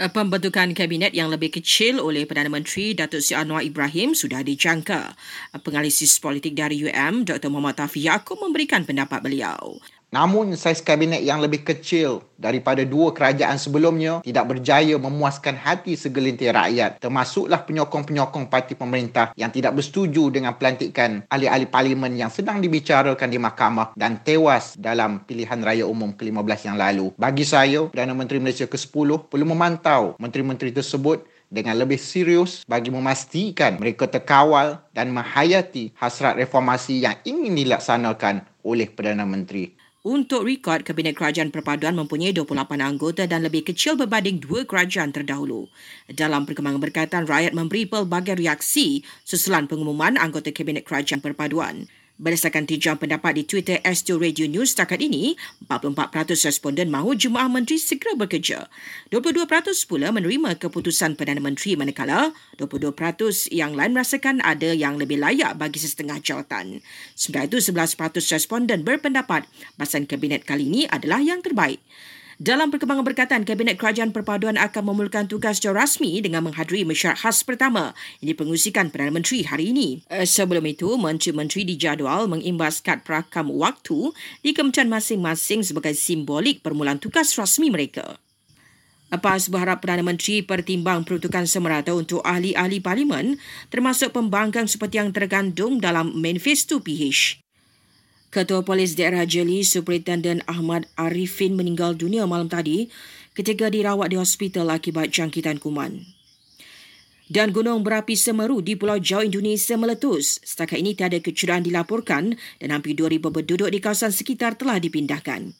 Pembentukan kabinet yang lebih kecil oleh Perdana Menteri Datuk Seri Anwar Ibrahim sudah dijangka. Penganalisis politik dari UM, Dr. Muhammad Tafi Yaakob memberikan pendapat beliau. Namun saiz kabinet yang lebih kecil daripada dua kerajaan sebelumnya tidak berjaya memuaskan hati segelintir rakyat termasuklah penyokong-penyokong parti pemerintah yang tidak bersetuju dengan pelantikan ahli-ahli parlimen yang sedang dibicarakan di mahkamah dan tewas dalam pilihan raya umum ke-15 yang lalu. Bagi saya, Perdana Menteri Malaysia ke-10 perlu memantau menteri-menteri tersebut dengan lebih serius bagi memastikan mereka terkawal dan menghayati hasrat reformasi yang ingin dilaksanakan oleh Perdana Menteri. Untuk rekod, Kabinet Kerajaan Perpaduan mempunyai 28 anggota dan lebih kecil berbanding dua kerajaan terdahulu. Dalam perkembangan berkaitan, rakyat memberi pelbagai reaksi susulan pengumuman anggota Kabinet Kerajaan Perpaduan. Berdasarkan tijam pendapat di Twitter S2 Radio News setakat ini, 44% responden mahu Jemaah Menteri segera bekerja. 22% pula menerima keputusan Perdana Menteri manakala 22% yang lain merasakan ada yang lebih layak bagi setengah jawatan. Sementara itu, 11% responden berpendapat bahasan kabinet kali ini adalah yang terbaik. Dalam perkembangan berkaitan, Kabinet Kerajaan Perpaduan akan memulakan tugas secara rasmi dengan menghadiri mesyuarat khas pertama yang dipengusikan Perdana Menteri hari ini. Eh, sebelum itu, Menteri-Menteri dijadual mengimbas kad perakam waktu di kementerian masing-masing sebagai simbolik permulaan tugas rasmi mereka. Lepas berharap Perdana Menteri pertimbang peruntukan semerata untuk ahli-ahli parlimen termasuk pembangkang seperti yang tergandung dalam manifesto PH. Ketua Polis Daerah Jeli, Superintendent Ahmad Arifin meninggal dunia malam tadi ketika dirawat di hospital akibat jangkitan kuman. Dan gunung berapi Semeru di Pulau Jawa Indonesia meletus. Setakat ini tiada kecederaan dilaporkan dan hampir 2,000 penduduk di kawasan sekitar telah dipindahkan.